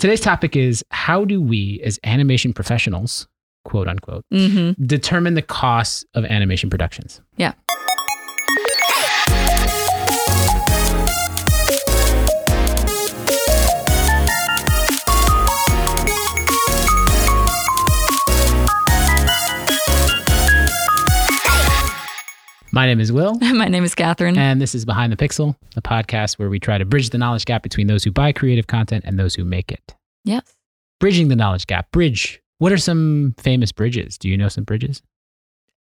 Today's topic is how do we, as animation professionals, quote unquote, Mm-hmm. determine the costs of animation productions? Yeah. My name is Will, My name is Kathryn. and this is Behind the Pixel, a podcast where we try to bridge the knowledge gap between those who buy creative content and those who make it. yes. Bridging the knowledge gap. Bridge. What are some famous bridges? Do you know some bridges?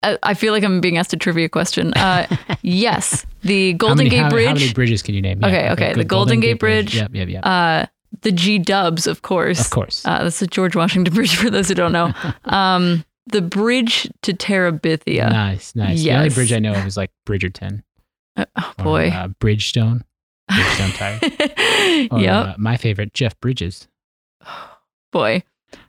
I, I feel like I'm being asked a trivia question. Uh, yes. The Golden many- Gate how- Bridge. How many bridges can you name? Okay, okay, the good. Golden Gate Bridge. Yep, yep, yep. uh, the G Dubs, of course. of course. Uh, that's the George Washington Bridge for those who don't know. Um, the bridge to Terabithia. Nice, nice. The only bridge I know of is like Bridgerton. Uh, oh or, boy. uh, Bridgestone. Bridgestone tire. Or, yep. uh, my favorite, Jeff Bridges. boy.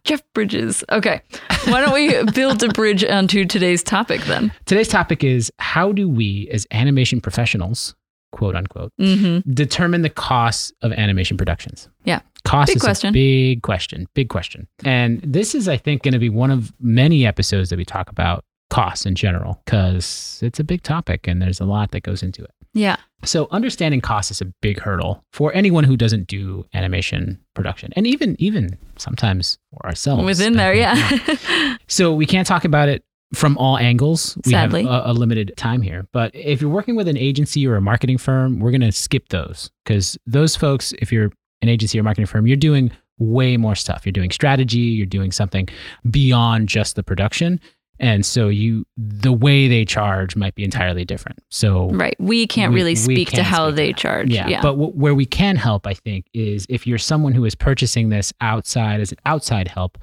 Jeff Bridges. Okay. Why don't we build a bridge onto today's topic then? Today's topic is how do we, as animation professionals, quote unquote, Mm-hmm. determine the costs of animation productions? Yeah. Cost Big is question. a big question. Big question. And this is, I think, going to be one of many episodes that we talk about costs in general because it's a big topic and there's a lot that goes into it. Yeah. So understanding costs is a big hurdle for anyone who doesn't do animation production, and even even sometimes for ourselves Within there, yeah. So we can't talk about it from all angles. We Sadly. have a, a limited time here. But if you're working with an agency or a marketing firm, we're going to skip those because those folks, if you're an agency or marketing firm, you're doing way more stuff. You're doing strategy. You're doing something beyond just the production. And so you, the way they charge might be entirely different. So right. We can't We- really speak to can't how speak they that. charge. yeah, Yeah. But w- where we can help, I think, is if you're someone who is purchasing this outside as an outside help,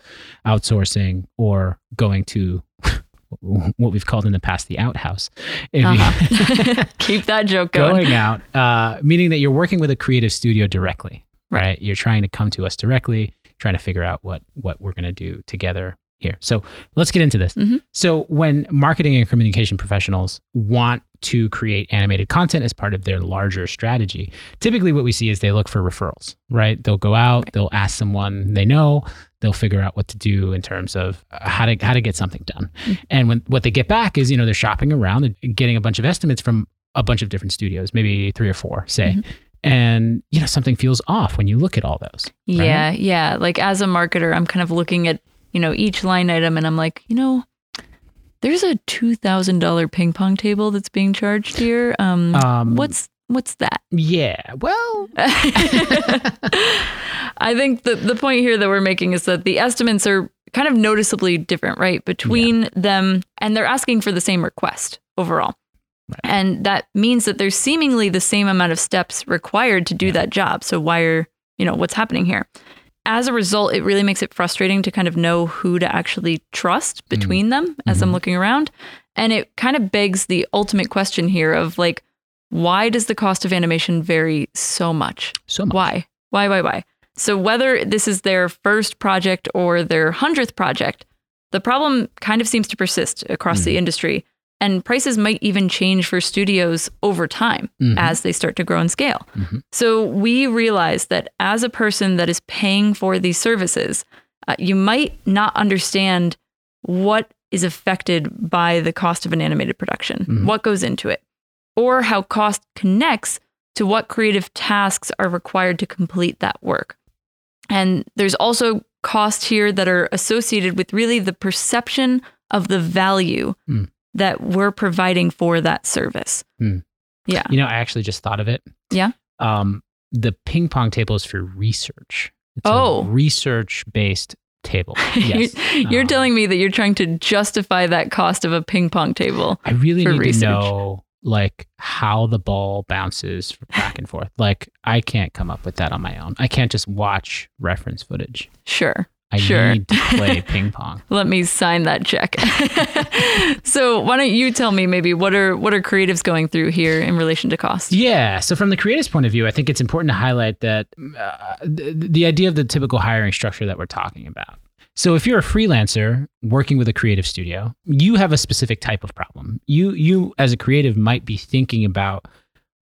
outsourcing, or going to what we've called in the past the outhouse. Uh-huh. Keep that joke going. going out, uh, meaning that you're working with a creative studio directly, Right. right. You're trying to come to us directly, trying to figure out what what we're going to do together here. So let's get into this. Mhm. So when marketing and communication professionals want to create animated content as part of their larger strategy, typically what we see is they look for referrals, right? They'll go out, they'll ask someone they know, they'll figure out what to do in terms of uh, how to how to get something done. And when what they get back is, you know, they're shopping around and getting a bunch of estimates from a bunch of different studios, maybe three or four, say. Mhm. And you know, something feels off when you look at all those. right? Yeah, yeah. Like as a marketer, I'm kind of looking at, you know, each line item and I'm like, you know, there's a two thousand dollar ping pong table that's being charged here. Um, Um, what's what's that? Yeah. Well, I think the the point here that we're making is that the estimates are kind of noticeably different, right? Between them and they're asking for the same request overall. Right. And that means that there's seemingly the same amount of steps required to do Yeah. that job. So why are, you know, what's happening here? As a result, it really makes it frustrating to kind of know who to actually trust between them as I'm Mhm. looking around. And it kind of begs the ultimate question here of like, why does the cost of animation vary so much? so much. Why? Why, why, why? So, whether this is their first project or their hundredth project, the problem kind of seems to persist across the industry. And prices might even change for studios over time Mhm. as they start to grow and scale. Mhm. So, we realize that as a person that is paying for these services, uh, you might not understand what is affected by the cost of an animated production, Mhm. what goes into it, or how cost connects to what creative tasks are required to complete that work. And there's also costs here that are associated with really the perception of the value Hmm. that we're providing for that service. Hmm. Yeah. You know, I actually just thought of it. Yeah? Um, the ping pong table is for research. It's Oh. a research based table. Yes. you're you're Um, telling me that you're trying to justify that cost of a ping pong table. I really for need research. to know like how the ball bounces back and forth. Like I can't come up with that on my own. I can't just watch reference footage. Sure. I Sure. need to play ping pong. Let me sign that check. so why don't you tell me maybe what are what are creatives going through here in relation to cost? Yeah. So, from the creative's point of view, I think it's important to highlight that uh, the, the idea of the typical hiring structure that we're talking about. So, if you're a freelancer working with a creative studio, you have a specific type of problem. You, you as a creative, might be thinking about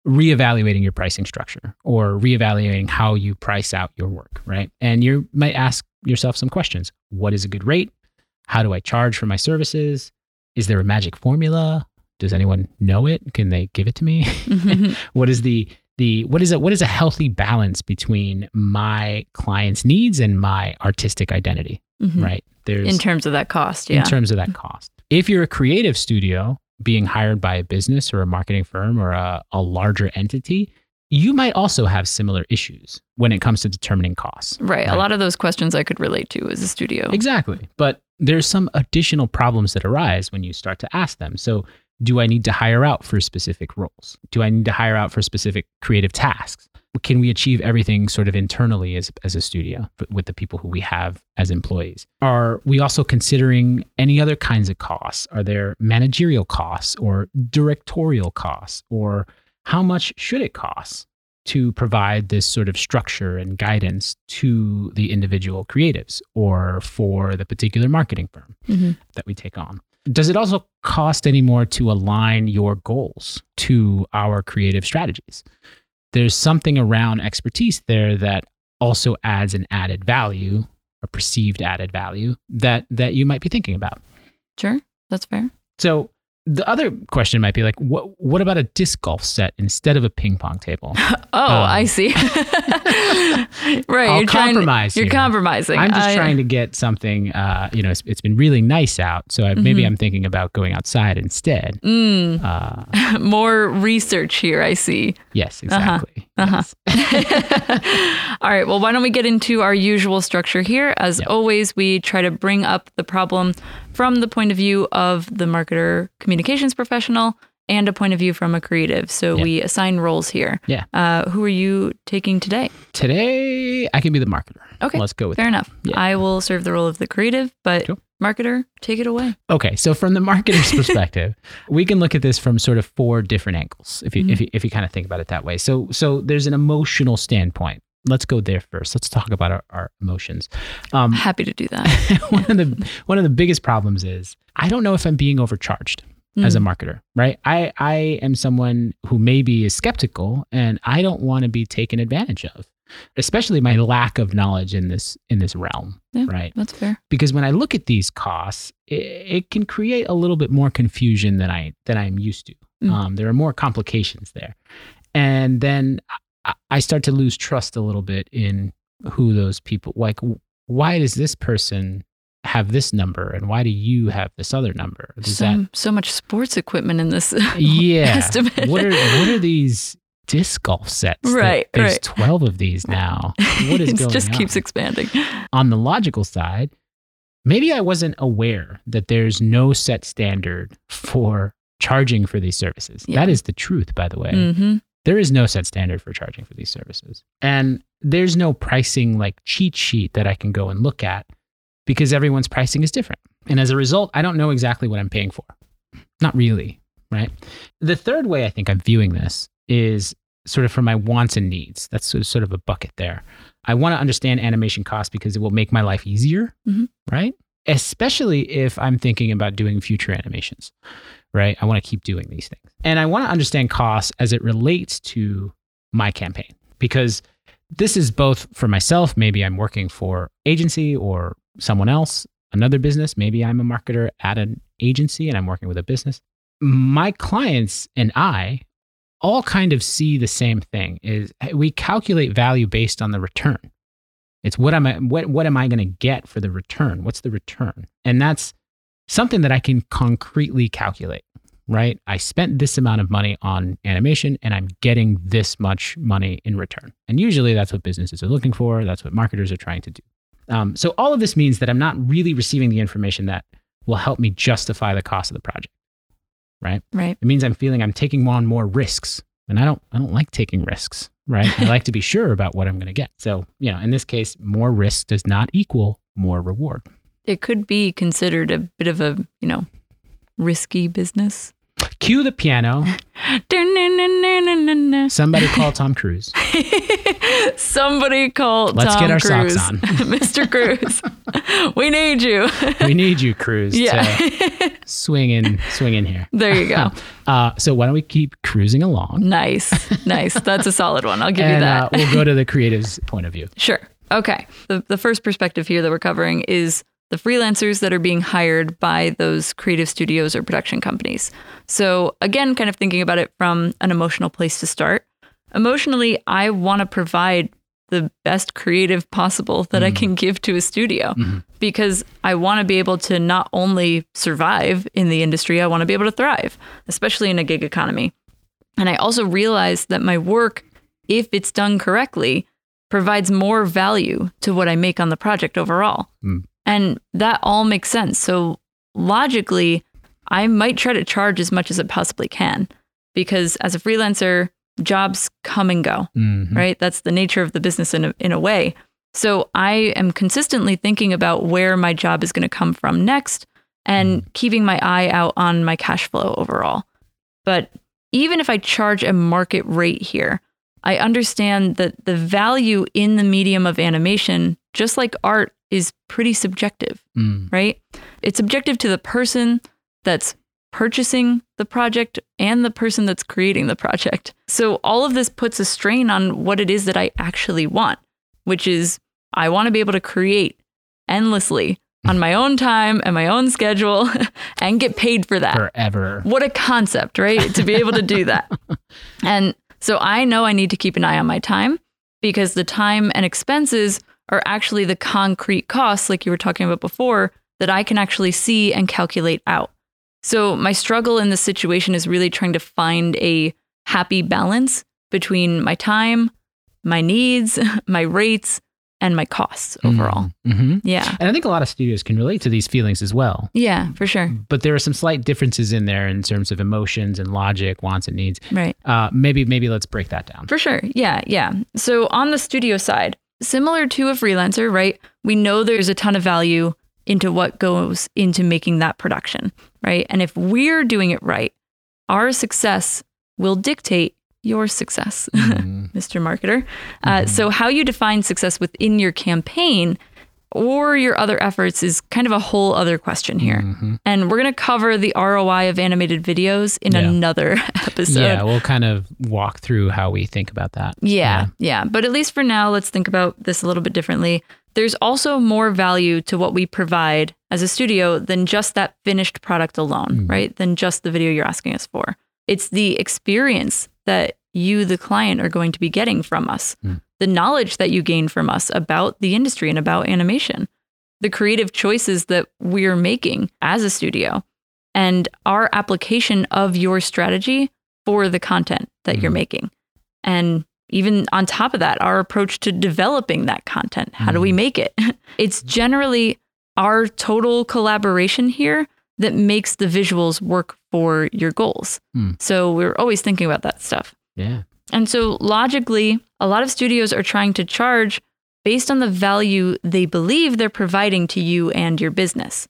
reevaluating your pricing structure or reevaluating how you price out your work, right? And you might ask yourself some questions. What is a good rate? How do I charge for my services? Is there a magic formula? Does anyone know it? Can they give it to me? Mm-hmm. what is the the what is it what is a healthy balance between my client's needs and my artistic identity, Mhm. right? There's In terms of that cost, yeah. in terms of that cost. If you're a creative studio being hired by a business or a marketing firm or a, a larger entity, you might also have similar issues when it comes to determining costs. right. A lot of those questions I could relate to as a studio. Exactly. But there's some additional problems that arise when you start to ask them. So, do I need to hire out for specific roles? Do I need to hire out for specific creative tasks? Can we achieve everything sort of internally as, as a studio with the people who we have as employees? Are we also considering any other kinds of costs? Are there managerial costs or directorial costs? Or how much should it cost to provide this sort of structure and guidance to the individual creatives or for the particular marketing firm Mhm. that we take on. Does it also cost any more to align your goals to our creative strategies? There's something around expertise there that also adds an added value, a perceived added value that that you might be thinking about. Sure. That's fair. So the other question might be like, what what about a disc golf set instead of a ping pong table? Oh, Um, I see. right. I'll you're compromise You're compromising. I'm just I- trying to get something. Uh, you know, it's, it's been really nice out, so I, maybe Mhm. I'm thinking about going outside instead. Mm, Uh, more research here, I see. yes, exactly. Uh-huh. Yes. All right. Well, why don't we get into our usual structure here? As Yeah. always, we try to bring up the problem from the point of view of the marketer communications professional and a point of view from a creative. So Yeah. we assign roles here. Yeah. Uh, who are you taking today? Today, I can be the marketer. Okay. Let's go with Fair that. enough. Yeah. I will serve the role of the creative, but Cool. marketer, take it away. Okay, so from the marketer's perspective, we can look at this from sort of four different angles, if you Mm-hmm. if you, if you kind of think about it that way. So so there's an emotional standpoint. Let's go there first. Let's talk about our, our emotions. Um, Happy to do that. one of the one of the biggest problems is I don't know if I'm being overcharged as a Mm. marketer, right? I I am someone who maybe is skeptical and I don't want to be taken advantage of, especially my lack of knowledge in this in this realm, Yeah. right? That's fair. Because when I look at these costs, it, it can create a little bit more confusion than I than I'm used to. Mm. Um, there are more complications there, and then I, start to lose trust a little bit in who those people like. Why does this person have this number, and why do you have this other number? Does that So, so much sports equipment in this yeah. estimate. What are what are these disc golf sets? Right, There's right. twelve of these now. What is it going just on? keeps expanding. on the logical side, maybe I wasn't aware that there's no set standard for charging for these services. Yeah. That is the truth, by the way. hmm There is no set standard for charging for these services. And there's no pricing like cheat sheet that I can go and look at because everyone's pricing is different. And as a result, I don't know exactly what I'm paying for. Not really, right? The third way I think I'm viewing this is sort of from my wants and needs. That's sort of- a bucket there. I want to understand animation costs because it will make my life easier, Mhm. right? Especially if I'm thinking about doing future animations, right? I want to keep doing these things. And I want to understand costs as it relates to my campaign because this is both for myself. Maybe I'm working for agency or someone else, another business. Maybe I'm a marketer at an agency and I'm working with a business. My clients and I all kind of see the same thing is we calculate value based on the return. It's what am I what what am I going to get for the return? What's the return? And that's something that I can concretely calculate, right? I spent this amount of money on animation and I'm getting this much money in return. And usually that's what businesses are looking for, that's what marketers are trying to do. Um, so all of this means that I'm not really receiving the information that will help me justify the cost of the project. Right? Right. It means I'm feeling I'm taking on more risks. And I don't I don't like taking risks, right? I like to be sure about what I'm going to get. So, you know, in this case, more risk does not equal more reward. It could be considered a bit of a, you know, risky business. Cue the piano. Somebody call Tom Cruise. Somebody call Let's Tom get our Cruise. socks on. Mr. Cruise. we need you. We need you, Cruise, Yeah. to swing in, swing in here. there you go. Uh, so why don't we keep cruising along? Nice. Nice. That's a solid one. I'll give you that. uh, we'll go to the creative's point of view. Sure. Okay. The, the first perspective here that we're covering is the freelancers that are being hired by those creative studios or production companies. So, again, kind of thinking about it from an emotional place to start. Emotionally, I want to provide the best creative possible that I can give to a studio because I want to be able to not only survive in the industry, I want to be able to thrive, especially in a gig economy. And I also realize that my work, if it's done correctly, provides more value to what I make on the project overall. Mm. And that all makes sense. So logically, I might try to charge as much as it possibly can because as a freelancer, jobs come and go, Mhm. right? That's the nature of the business in a, in a way. So I am consistently thinking about where my job is going to come from next and keeping my eye out on my cash flow overall. But even if I charge a market rate here, I understand that the value in the medium of animation, just like art, is pretty subjective, Mm. right? It's subjective to the person that's purchasing the project and the person that's creating the project. So all of this puts a strain on what it is that I actually want, which is I want to be able to create endlessly on my own time and my own schedule and get paid for that Forever. what a concept, right? to be able to do that. And so I know I need to keep an eye on my time because the time and expenses are actually the concrete costs, like you were talking about before, that I can actually see and calculate out. So my struggle in this situation is really trying to find a happy balance between my time, my needs, my rates, and my costs overall. hmm Yeah. And I think a lot of studios can relate to these feelings as well. Yeah, for sure. But there are some slight differences in there in terms of emotions and logic, wants and needs. Right. Uh, maybe maybe let's break that down. For sure. Yeah. Yeah. So on the studio side, similar to a freelancer, right? We know there's a ton of value into what goes into making that production, right? And if we're doing it right, our success will dictate your success, Mm. Mr. Marketer. Uh, so, how you define success within your campaign or your other efforts is kind of a whole other question here. Mhm. And we're going to cover the ROI of animated videos in Yeah. another episode. Yeah, we'll kind of walk through how we think about that. Yeah, yeah. But at least for now, let's think about this a little bit differently. There's also more value to what we provide as a studio than just that finished product alone, right? Than just the video you're asking us for. It's the experience that you, the client, are going to be getting from us, hmm. the knowledge that you gain from us about the industry and about animation, the creative choices that we're making as a studio, and our application of your strategy for the content that you're hmm. making. And even on top of that, our approach to developing that content. How do we hmm. make it? It's generally our total collaboration here that makes the visuals work for your goals. Hmm. So we're always thinking about that stuff. Yeah. And so logically, a lot of studios are trying to charge based on the value they believe they're providing to you and your business.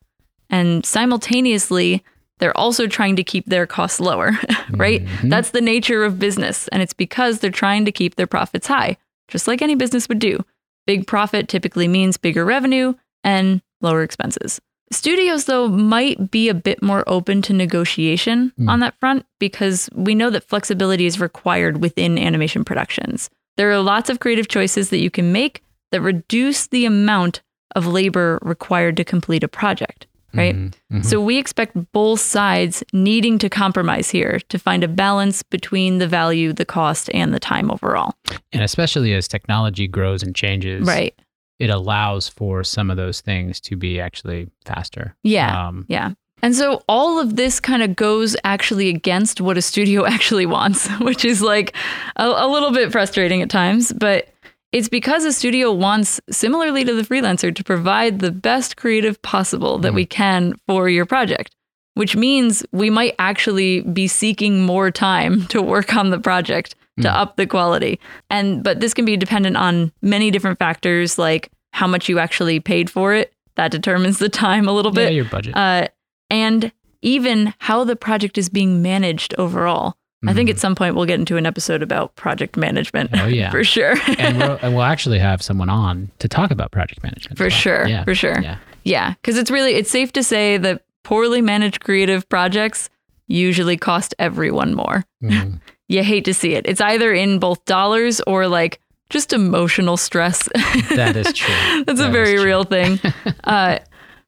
And simultaneously, they're also trying to keep their costs lower, right? Mm-hmm. That's the nature of business. And it's because they're trying to keep their profits high, just like any business would do. Big profit typically means bigger revenue and lower expenses. Studios, though, might be a bit more open to negotiation hmm. on that front because we know that flexibility is required within animation productions. There are lots of creative choices that you can make that reduce the amount of labor required to complete a project, right? Mm-hmm. Mm-hmm. So we expect both sides needing to compromise here to find a balance between the value, the cost, and the time overall. And especially as technology grows and changes, Right. It allows for some of those things to be actually faster. Yeah. Um, Yeah. And so all of this kind of goes actually against what a studio actually wants, which is like a, a little bit frustrating at times. But it's because a studio wants, similarly to the freelancer, to provide the best creative possible that we can for your project, which means we might actually be seeking more time to work on the project to up the quality. And but this can be dependent on many different factors like how much you actually paid for it. That determines the time a little bit. yeah, your budget. Uh, and even how the project is being managed overall. I think Mhm. at some point we'll get into an episode about project management. Oh, yeah. for sure. and, we'll, and we'll actually have someone on to talk about project management. for well. sure. Yeah. For sure. Yeah. Yeah, because it's really it's safe to say that poorly managed creative projects usually cost everyone more. Mhm. You hate to see it. It's either in both dollars or like just emotional stress. That is true. That's a very real thing. uh,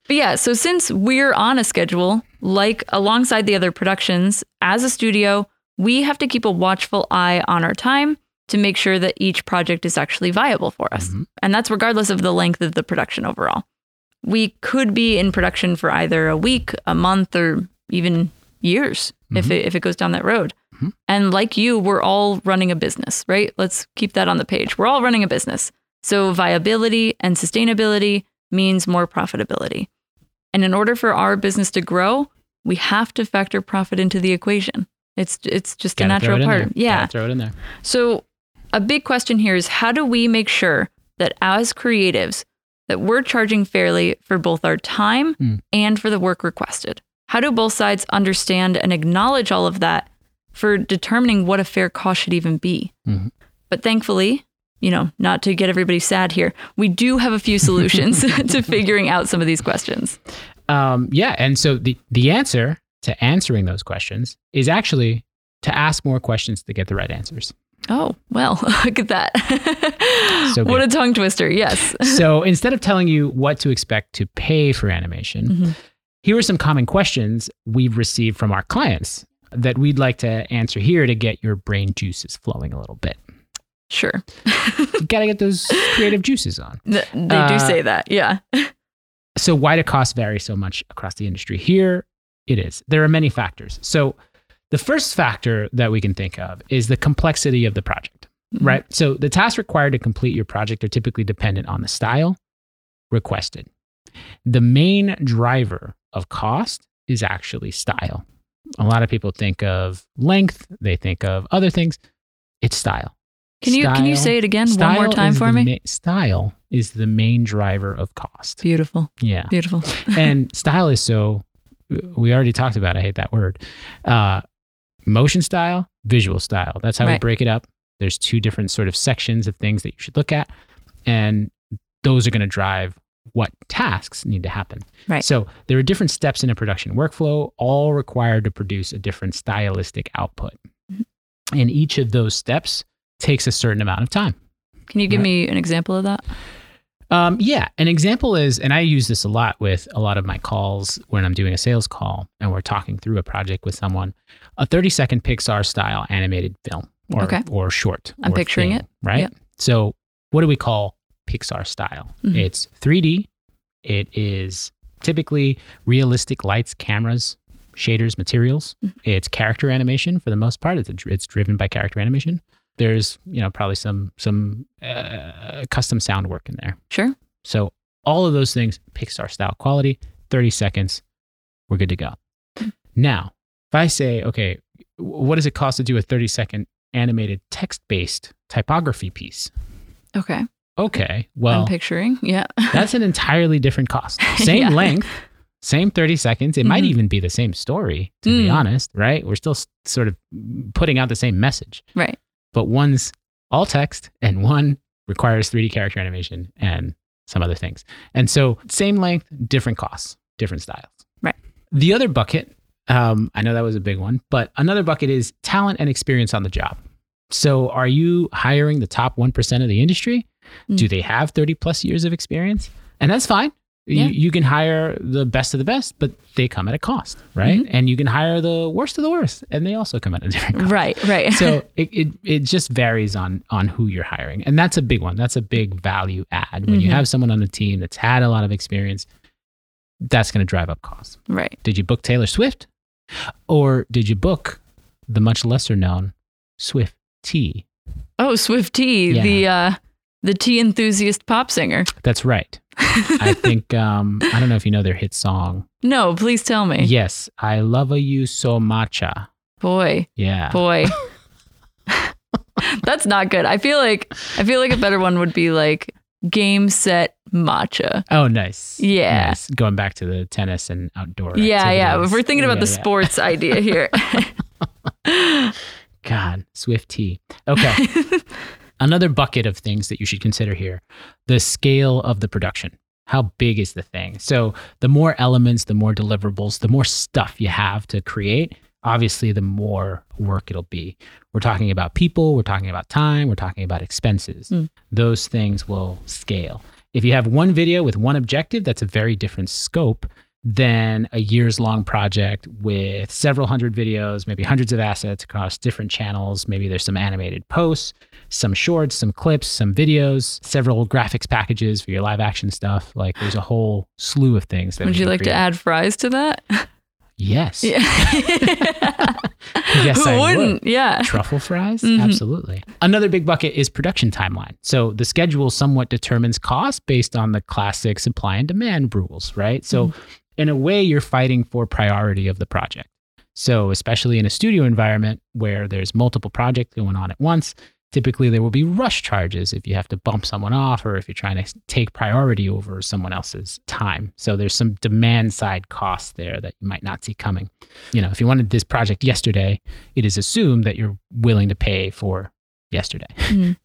but yeah, so since we're on a schedule, like alongside the other productions, as a studio, we have to keep a watchful eye on our time to make sure that each project is actually viable for us. Mhm. And that's regardless of the length of the production overall. We could be in production for either a week, a month, or even years if, Mhm. it, if it goes down that road. Mhm. And like you, we're all running a business, right? Let's keep that on the page. We're all running a business. So viability and sustainability means more profitability. And in order for our business to grow, we have to factor profit into the equation. It's it's just a Gotta throw natural part. Yeah. Gotta throw it in there. So a big question here is how do we make sure that as creatives that we're charging fairly for both our time Hmm. and for the work requested? How do both sides understand and acknowledge all of that for determining what a fair cost should even be? Mhm. But thankfully, you know, not to get everybody sad here, we do have a few solutions to figuring out some of these questions. Um, yeah, and so the the answer to answering those questions is actually to ask more questions to get the right answers. Oh, well, look at that. So what a tongue twister. Yes. so instead of telling you what to expect to pay for animation, Mhm. Here are some common questions we've received from our clients that we'd like to answer here to get your brain juices flowing a little bit. Sure. Got to get those creative juices on. Th- They Uh, do say that. Yeah. So, why do costs vary so much across the industry? Here it is. There are many factors. So, the first factor that we can think of is the complexity of the project, Mhm. right? So, the tasks required to complete your project are typically dependent on the style requested. The main driver of cost is actually style. A lot of people think of length, they think of other things. It's style. Can you can you say it again one more time for me? ma- style is the main driver of cost. Beautiful. Yeah Beautiful. and style is so we already talked about it, i hate that word uh, motion style visual style that's how we break it up there's two different sort of sections of things that you should look at and those are going to drive what tasks need to happen Right. so there are different steps in a production workflow all required to produce a different stylistic output Mm-hmm. and each of those steps takes a certain amount of time Can you give Right. me an example of that? Um, yeah, an example is, and I use this a lot with a lot of my calls when I'm doing a sales call and we're talking through a project with someone. A 30 second Pixar style animated film or Okay. or short. I'm picturing thing, it. Right. Yep. So, what do we call Pixar style? Mhm. It's 3D. It is typically realistic lights, cameras, shaders, materials. Mm-hmm. It's character animation for the most part. It's it's driven by character animation. There's you know probably some some uh, custom sound work in there. Sure. So all of those things, Pixar style quality, 30 seconds, we're good to go. Now, if I say, okay, what does it cost to do a 30 second animated text based typography piece? Okay. Okay, well, I'm picturing. Yeah. that's an entirely different cost. Same Yeah. length, same 30 seconds. It might Mhm. even be the same story, to be Mm. honest, right? We're still s- sort of putting out the same message, right. but one's all text and one requires 3D character animation and some other things. And so, same length, different costs, different styles. Right. The other bucket, um, I know that was a big one, but another bucket is talent and experience on the job. So, are you hiring the top 1% of the industry? Do Mm. they have 30 plus years of experience? And that's fine. Yeah. You, you can hire the best of the best, but they come at a cost, right? Mm-hmm. And you can hire the worst of the worst, and they also come at a different cost Right. Right. so it, it it just varies on on who you're hiring and that's a big one that's a big value add when you Mhm. have someone on the team that's had a lot of experience that's going to drive up costs right. did you book taylor swift or did you book the much lesser known swift t Oh, Swift T, Yeah. the uh, the tea enthusiast pop singer. that's right i think um i don't know if you know their hit song no, please tell me. yes i love a you so much Boy, yeah boy. That's not good. I feel like I feel like a better one would be like game set matcha. Oh, nice. Yeah. Nice. Going back to the tennis and outdoor. Yeah, yeah. If we're thinking about Yeah, the yeah. sports idea here. God, Swift tea. Okay. Another bucket of things that you should consider here the scale of the production. How big is the thing? So, the more elements, the more deliverables, the more stuff you have to create, obviously, the more work it'll be. We're talking about people, we're talking about time, we're talking about expenses. Mm. Those things will scale. If you have one video with one objective, that's a very different scope than a years long project with several hundred videos, maybe hundreds of assets across different channels. Maybe there's some animated posts, some shorts, some clips, some videos, several graphics packages for your live action stuff. Like there's a whole slew of things that Would you like to add fries to that? Yes. Yeah. Yes, Who I would. wouldn't? Yeah. Truffle fries? Mhm. Absolutely. Another big bucket is production timeline. So the schedule somewhat determines cost based on the classic supply and demand rules, right? So in a way, you're fighting for priority of the project. So especially in a studio environment where there's multiple projects going on at once, typically there will be rush charges if you have to bump someone off or if you're trying to take priority over someone else's time. So there's some demand side costs there that you might not see coming. You know, if you wanted this project yesterday, it is assumed that you're willing to pay for yesterday Mhm.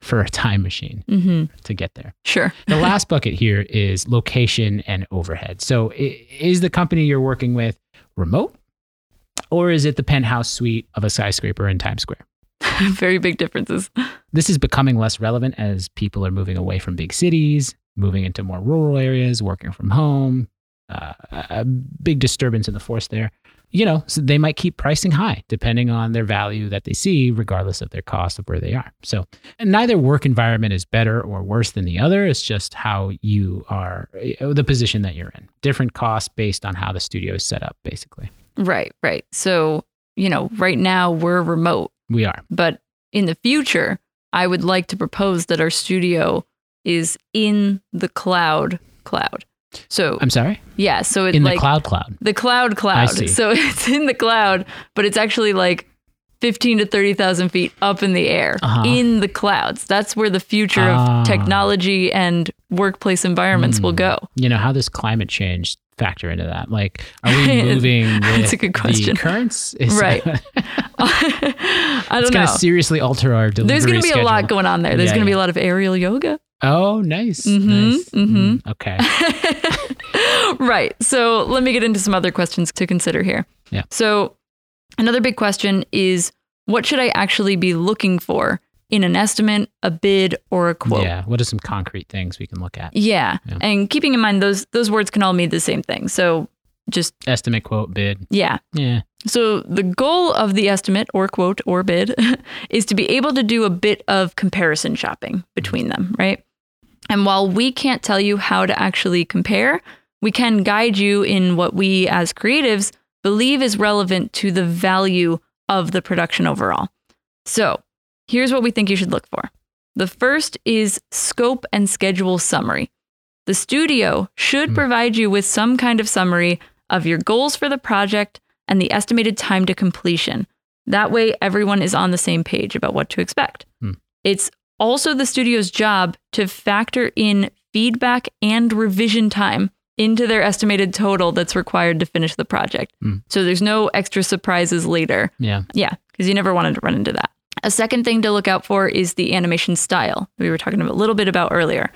For a time machine hmm to get there. Sure. The last bucket here is location and overhead. So is the company you're working with remote or is it the penthouse suite of a skyscraper in Times Square? Very big differences. This is becoming less relevant as people are moving away from big cities, moving into more rural areas, working from home. Uh, a big disturbance in the force there. You know, so they might keep pricing high depending on their value that they see, regardless of their cost of where they are. So, and neither work environment is better or worse than the other. It's just how you are, uh, the position that you're in. Different costs based on how the studio is set up, basically. Right, right. So, you know, right now we're remote, We are. but in the future, I would like to propose that our studio is in the cloud cloud. So, I'm sorry? yeah, so it's In like the cloud cloud. the cloud cloud. see. So it's in the cloud, but it's actually like 15 to 30,000 feet up in the air Uh-huh. in the clouds. That's where the future Ah. of technology and workplace environments will Hmm. go. you know how this climate change factor into that like are we moving That's a good question. the currents Is- Right. I don't know. It's going to seriously alter our delivery There's going to be a lot going on there. There's Yeah, going to be a lot of aerial yoga. oh nice Mm-hmm, nice mhm. Mm, okay right. So let me get into some other questions to consider here. Yeah. So another big question is what should I actually be looking for in an estimate, a bid, or a quote? yeah what are some concrete things we can look at Yeah. Yeah. And keeping in mind those those words can all mean the same thing. So just estimate quote bid yeah. yeah So the goal of the estimate or quote or bid is to be able to do a bit of comparison shopping between them, right? And while we can't tell you how to actually compare, we can guide you in what we as creatives believe is relevant to the value of the production overall. So, here's what we think you should look for. The first is scope and schedule summary. The studio should Hmm. provide you with some kind of summary of your goals for the project and the estimated time to completion. That way, everyone is on the same page about what to expect. Hmm. It's also the studio's job to factor in feedback and revision time into their estimated total that's required to finish the project. Hmm. So there's no extra surprises later. yeah Yeah, because you never wanted to run into that. A second thing to look out for is the animation style we were talking a little bit about earlier.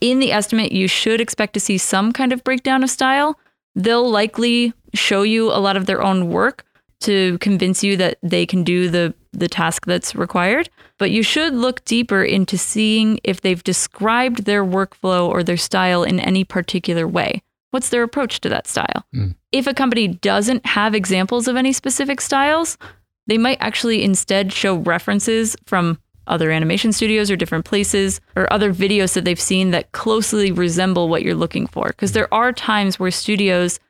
In the estimate, you should expect to see some kind of breakdown of style. They'll likely show you a lot of their own work to convince you that they can do the the task that's required, but you should look deeper into seeing if they've described their workflow or their style in any particular way. What's their approach to that style? Mm. If a company doesn't have examples of any specific styles, they might actually instead show references from other animation studios or different places or other videos that they've seen that closely resemble what you're looking for. Because there are times where studios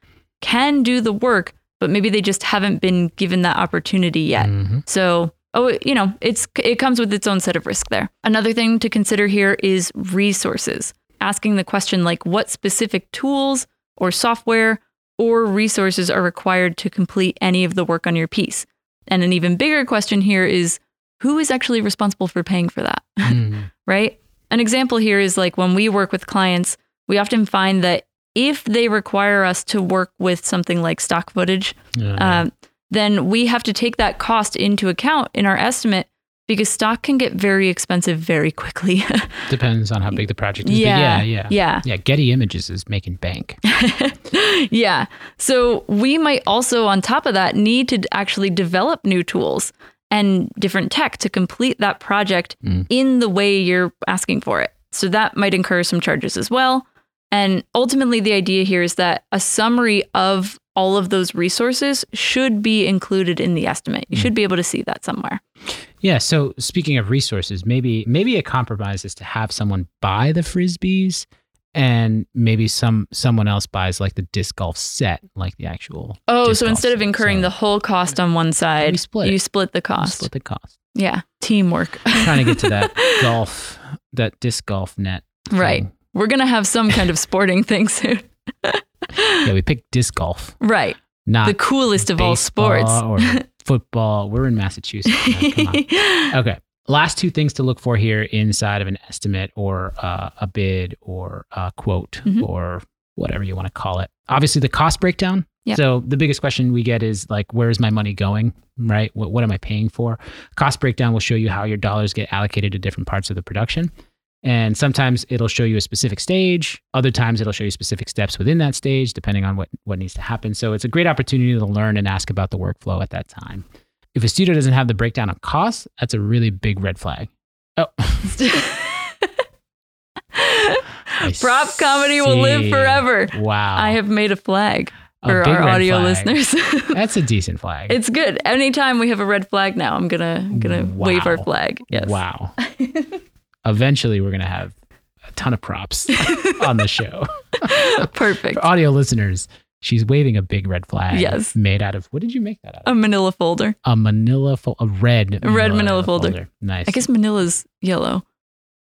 can do the work, but maybe they just haven't been given that opportunity yet. Mhm. So, oh, you know, it's it comes with its own set of risk there. Another thing to consider here is resources. Asking the question like what specific tools or software or resources are required to complete any of the work on your piece. And an even bigger question here is who is actually responsible for paying for that, Mm. right? an example here is like when we work with clients, we often find that if they require us to work with something like stock footage, Uh, um, then we have to take that cost into account in our estimate because stock can get very expensive very quickly. depends on how big the project is. yeah, yeah, yeah. yeah. Yeah, Getty Images is making bank. yeah. So we might also, on top of that, need to actually develop new tools and different tech to complete that project Mm. in the way you're asking for it. So that might incur some charges as well. And ultimately, the idea here is that a summary of all of those resources should be included in the estimate. You Mm. should be able to see that somewhere. Yeah. So speaking of resources, maybe maybe a compromise is to have someone buy the frisbees, and maybe some someone else buys like the disc golf set, like the actual. Oh, so instead of set. incurring So the whole cost on one side, we split you split the cost. split the cost. Yeah, teamwork. Trying to get to that golf, that disc golf net. right. We're going to have some kind of sporting thing soon. Yeah, we picked disc golf, right. not the coolest of all sports. or football. We're in Massachusetts. on. Okay. Last two things to look for here inside of an estimate or uh, a bid or a quote Mhm. or whatever you want to call it. Obviously, the cost breakdown. Yep. So the biggest question we get is like, where is my money going? Right? What, what am I paying for? Cost breakdown will show you how your dollars get allocated to different parts of the production. And sometimes it'll show you a specific stage. Other times it'll show you specific steps within that stage, depending on what, what needs to happen. So it's a great opportunity to learn and ask about the workflow at that time. If a studio doesn't have the breakdown of costs, that's a really big red flag. Oh, Prop comedy will live forever. Wow. I have made a flag for big our audio flag. listeners. That's a decent flag. it's good. Anytime we have a red flag now, I'm gonna gonna wave our flag. Yes. Wow. Eventually, we're going to have a ton of props on the show. Perfect. For audio listeners, she's waving a big red flag. Yes. Made out of, what did you make that out of? A manila folder. A manila, fo- a red, A red manila folder. Nice. I guess manila's yellow.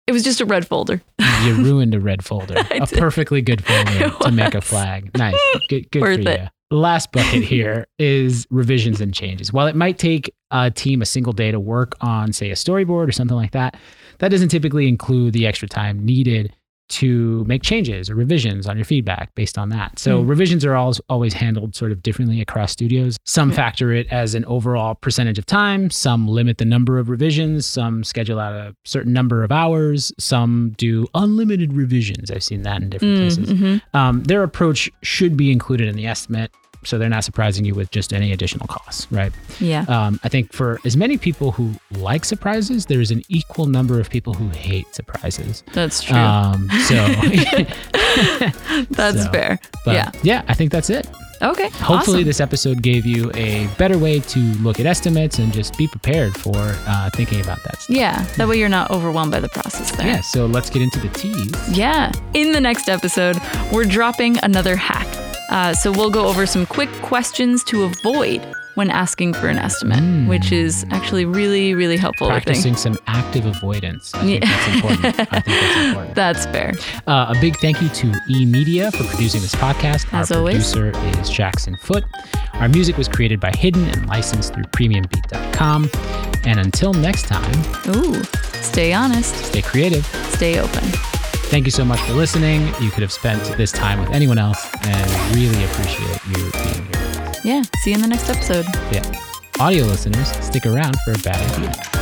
It was just a red folder. you ruined a red folder. A perfectly good folder to make a flag. Nice. Good, good Worth for it. you. Last bucket here is revisions and changes. While it might take a team a single day to work on, say, a storyboard or something like that, that doesn't typically include the extra time needed to make changes or revisions on your feedback based on that. So Mm. revisions are always always handled sort of differently across studios. Some Yeah. factor it as an overall percentage of time, some limit the number of revisions, some schedule out a certain number of hours, some do unlimited revisions. I've seen that in different Mm, cases. mhm. Um, their approach should be included in the estimate. So they're not surprising you with just any additional costs, right? Yeah. Um, I think for as many people who like surprises, there is an equal number of people who hate surprises. That's true. Um, so, That's so, fair. but Yeah. yeah, I think that's it. Okay. Hopefully, awesome. this episode gave you a better way to look at estimates and just be prepared for uh, thinking about that stuff. Yeah. That way you're not overwhelmed by the process there. Yeah, so let's get into the teas. Yeah. In the next episode, we're dropping another hack. Uh, so we'll go over some quick questions to avoid when asking for an estimate, Mm. which is actually really, really helpful. I think. Practicing some active avoidance. I think Yeah. that's important. I think that's important. That's fair. Uh, a big thank you to E Media for producing this podcast. As Our always. producer is Jackson Foote. Our music was created by Hidden and licensed through PremiumBeat.com. And until next time, Ooh. Stay honest. stay creative. Stay open. Thank you so much for listening. You could have spent this time with anyone else, and really appreciate you being here. Yeah. See you in the next episode. Yeah. Audio listeners, stick around for a bad idea.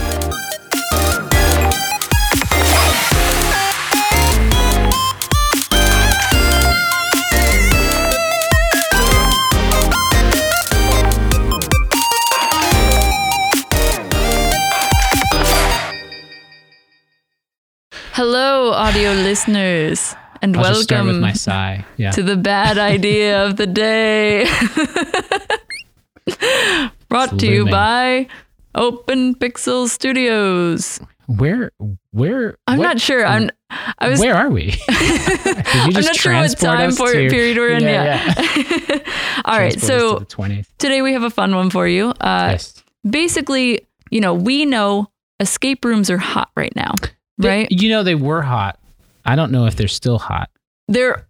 Hello, audio listeners, and I'll just start with welcome. Yeah. to the bad idea of the day. Brought It's to you by Open Pixel Studios. Where, where? I'm what- not sure. I'm. I was. Where are we? I'm not sure what time for, to- period we're in. Yeah, Yeah. All right. So to today we have a fun one for you. Uh, yes. Basically, you know, we know escape rooms are hot right now, They- right? you know they were hot. I don't know if they're still hot. They're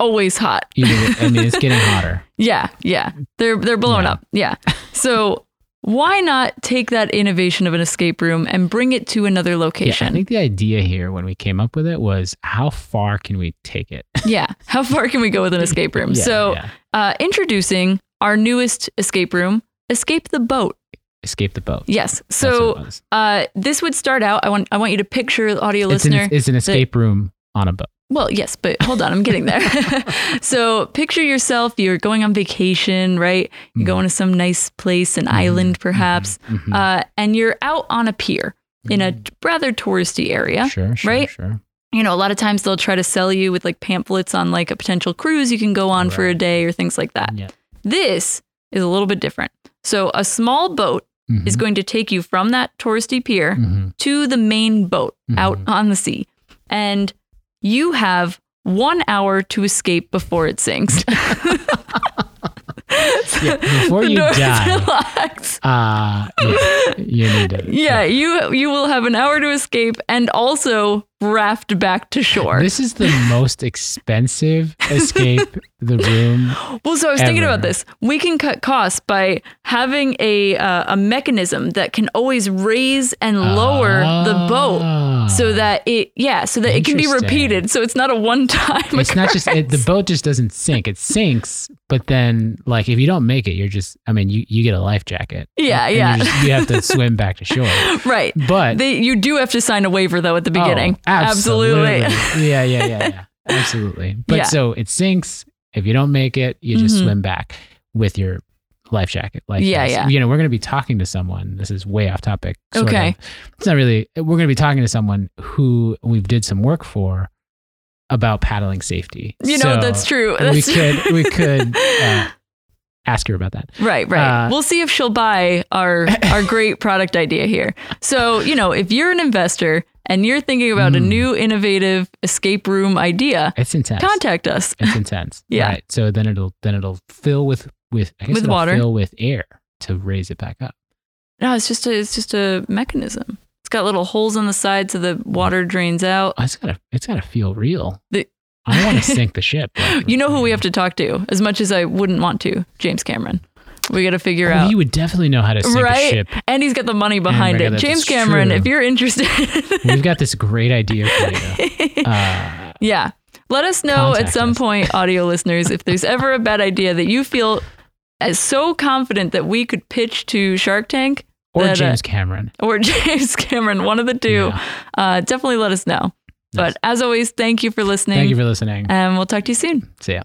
always hot. Either, I mean, it's getting hotter. Yeah, yeah. They're they're blowing Yeah. up. Yeah. So why not take that innovation of an escape room and bring it to another Yeah, location? I think the idea here when we came up with it was how far can we take it? Yeah. How far can we go with an escape room? Yeah, so, yeah. Uh, introducing our newest escape room, Escape the Boat. Escape the boat. Yes. So, uh, this would start out. I want I want you to picture audio it's, an, listener. it's an escape room on a boat. Well, yes, but hold on, I'm getting there. so picture yourself, you're going on vacation, right? You're Mhm. going to some nice place, an island perhaps, Mhm. uh, and you're out on a pier in a rather touristy area. sure, sure, right? sure. You know, a lot of times they'll try to sell you with like pamphlets on like a potential cruise you can go on for a day or things like that. Yeah. This is a little bit different. So a small boat is Mhm. going to take you from that touristy pier Mhm. to the main boat out Mhm. on the sea. And you have one hour to escape before it sinks. Yeah, before you die. relax. Uh, yeah, you need to. Yeah, you you will have an hour to escape and also raft back to shore. This is the most expensive escape the room. well, so I was thinking about this. We can cut costs by having a uh, a mechanism that can always raise and lower the boat Ah. so that it yeah, so that it can be repeated. So it's not a one time. it's not just it, the boat just doesn't sink. It sinks, but then like if you don't make it, you're just. I mean, you you get a life jacket. Yeah, yeah. just- you have to swim back to shore. right. But They, you do have to sign a waiver though at the beginning. Oh, absolutely. Absolutely. yeah, yeah, yeah, yeah. Absolutely. But Yeah. so it sinks. If you don't make it, you just Mhm. swim back with your life jacket. Like, Yeah, yeah. You know, we're going to be talking to someone. This is way off topic. Okay. of. It's not really. We're going to be talking to someone who we've did some work for about paddling safety. You know, So that's true. we That's could we could uh, ask her about that. Right, right. Uh, we'll see if she'll buy our our great product idea here. So, you know, if you're an investor and you're thinking about a Mm. new innovative escape room idea, It's intense. contact us. It's intense. Yeah. Right. So then it'll then it'll fill with with I guess With it'll water. fill with air to raise it back up. No, it's just a it's just a mechanism. It's got little holes on the side so the water drains out. Oh, it's gotta it's gotta feel real. The- I want to sink the ship. like, You know who we have to talk to, as much as I wouldn't want to, James Cameron. We got to figure Oh, out. he would definitely know how to sink Right? a ship. And he's got the money behind it. James Cameron, true. if you're interested. We've got this great idea for you. Uh, yeah. Let us know at some us. point, audio listeners, if there's ever a bad idea that you feel as so confident that we could pitch to Shark Tank or That, uh, James Cameron. or James Cameron, one of the two. Yeah. Uh, definitely let us know. Nice. But as always, thank you for listening. Thank you for listening. and we'll talk to you soon. See ya.